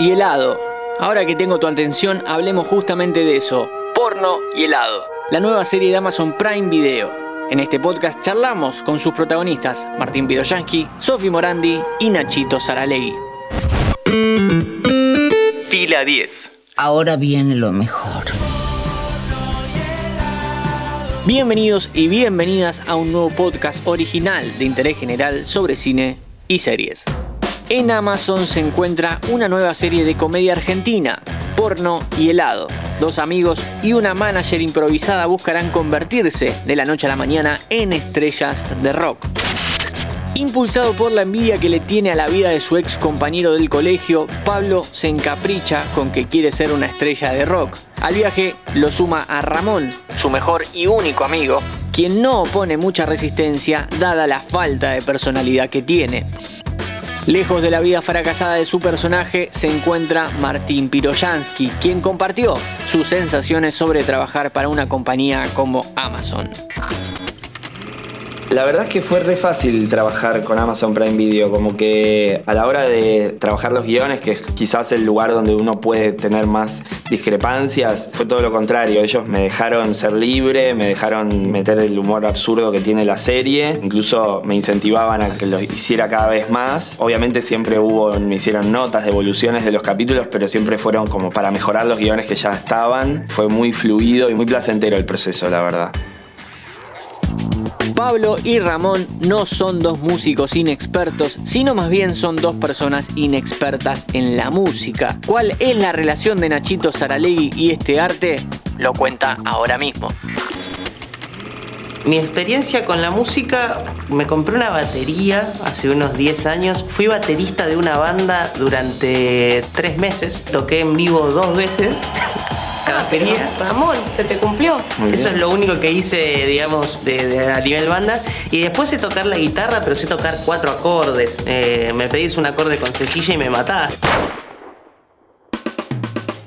y helado. Ahora que tengo tu atención, hablemos justamente de eso. Porno y helado. La nueva serie de Amazon Prime Video. En este podcast charlamos con sus protagonistas, Martín Piroyansky, Sofi Morandi y Nachito Saralegui. Fila 10. Ahora viene lo mejor. Bienvenidos y bienvenidas a un nuevo podcast original de interés general sobre cine y series. En Amazon se encuentra una nueva serie de comedia argentina, Porno y helado. Dos amigos y una manager improvisada buscarán convertirse de la noche a la mañana en estrellas de rock. Impulsado por la envidia que le tiene a la vida de su ex compañero del colegio, Pablo se encapricha con que quiere ser una estrella de rock. Al viaje lo suma a Ramón, su mejor y único amigo, quien no opone mucha resistencia dada la falta de personalidad que tiene. Lejos de la vida fracasada de su personaje se encuentra Martín Piroyansky, quien compartió sus sensaciones sobre trabajar para una compañía como Amazon. La verdad es que fue re fácil trabajar con Amazon Prime Video, como que a la hora de trabajar los guiones, que es quizás el lugar donde uno puede tener más discrepancias, fue todo lo contrario. Ellos me dejaron ser libre, me dejaron meter el humor absurdo que tiene la serie, incluso me incentivaban a que lo hiciera cada vez más. Obviamente siempre hubo, me hicieron notas, devoluciones de los capítulos, pero siempre fueron como para mejorar los guiones que ya estaban. Fue muy fluido y muy placentero el proceso, la verdad. Pablo y Ramón no son dos músicos inexpertos, sino más bien son dos personas inexpertas en la música. ¿Cuál es la relación de Nachito Saralegui y este arte? Lo cuenta ahora mismo. Mi experiencia con la música, me compré una batería hace unos 10 años. Fui baterista de una banda durante 3 meses. Toqué en vivo dos veces. La batería. Ramón, se te cumplió. Eso es lo único que hice, digamos, de, de- a nivel banda. Y después sé tocar la guitarra, pero sé tocar cuatro acordes. Eh, me pedís un acorde con cejilla y me matás.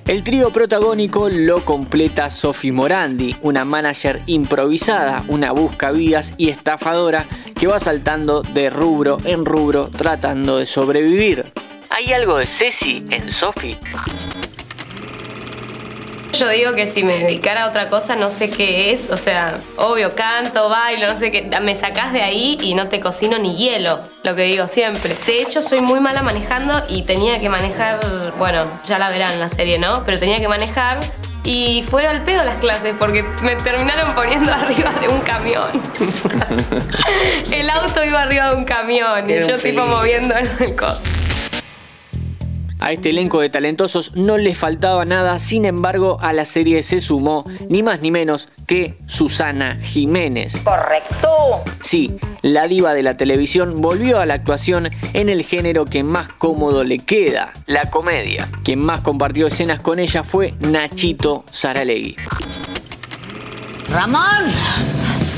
El trío protagónico lo completa Sofi Morandi, una manager improvisada, una buscavidas y estafadora que va saltando de rubro en rubro tratando de sobrevivir. ¿Hay algo de Ceci en Sofi? Yo digo que si me dedicara a otra cosa no sé qué es, o sea, obvio, canto, bailo, no sé qué, me sacás de ahí y no te cocino ni hielo, lo que digo siempre. De hecho, soy muy mala manejando y tenía que manejar, bueno, ya la verán la serie, ¿no? Pero tenía que manejar y fueron al pedo las clases porque me terminaron poniendo arriba de un camión. el auto iba arriba de un camión y Era yo tipo moviendo el coso. A este elenco de talentosos no le faltaba nada, sin embargo a la serie se sumó ni más ni menos que Susana Jiménez. Correcto. Sí, la diva de la televisión volvió a la actuación en el género que más cómodo le queda, la comedia. Quien más compartió escenas con ella fue Nachito Saralegui. Ramón.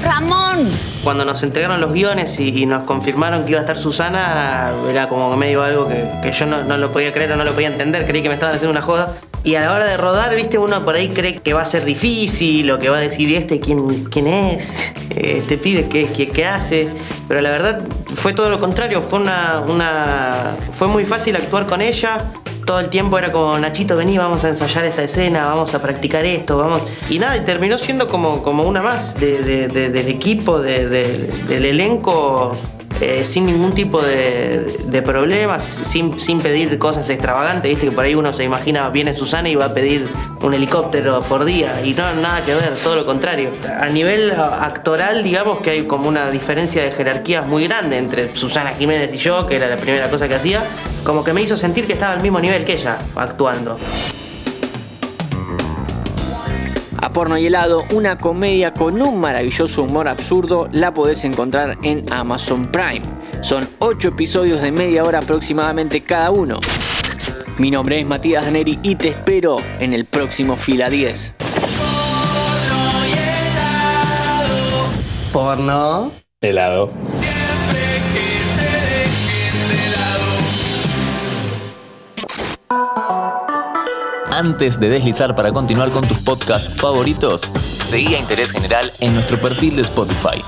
Ramón. Cuando nos entregaron los guiones y, nos confirmaron que iba a estar Susana, era como medio algo que, yo no, lo podía creer o no lo podía entender, creí que me estaban haciendo una joda. Y a la hora de rodar, viste, uno por ahí cree que va a ser difícil o que va a decir, ¿y este quién, quién es? Este pibe, ¿qué, qué, qué hace? Pero la verdad fue todo lo contrario, fue, una, una, fue muy fácil actuar con ella. Todo el tiempo era como, Nachito, vení, vamos a ensayar esta escena, vamos a practicar esto, vamos. Y nada, y terminó siendo como, como una más de- de- de- del equipo, de- de- del elenco, eh, sin ningún tipo de, de problemas, sin, sin pedir cosas extravagantes. Viste que por ahí uno se imagina, viene Susana y va a pedir un helicóptero por día. Y no, nada que ver, todo lo contrario. A nivel actoral, digamos que hay como una diferencia de jerarquías muy grande entre Susana Jiménez y yo, que era la primera cosa que hacía. Como que me hizo sentir que estaba al mismo nivel que ella, actuando. Porno y Helado, una comedia con un maravilloso humor absurdo, la podés encontrar en Amazon Prime. Son 8 episodios de media hora aproximadamente cada uno. Mi nombre es Matías Daneri y te espero en el próximo Fila 10. Porno. Helado. Antes de deslizar para continuar con tus podcasts favoritos, seguí a Interés General en nuestro perfil de Spotify.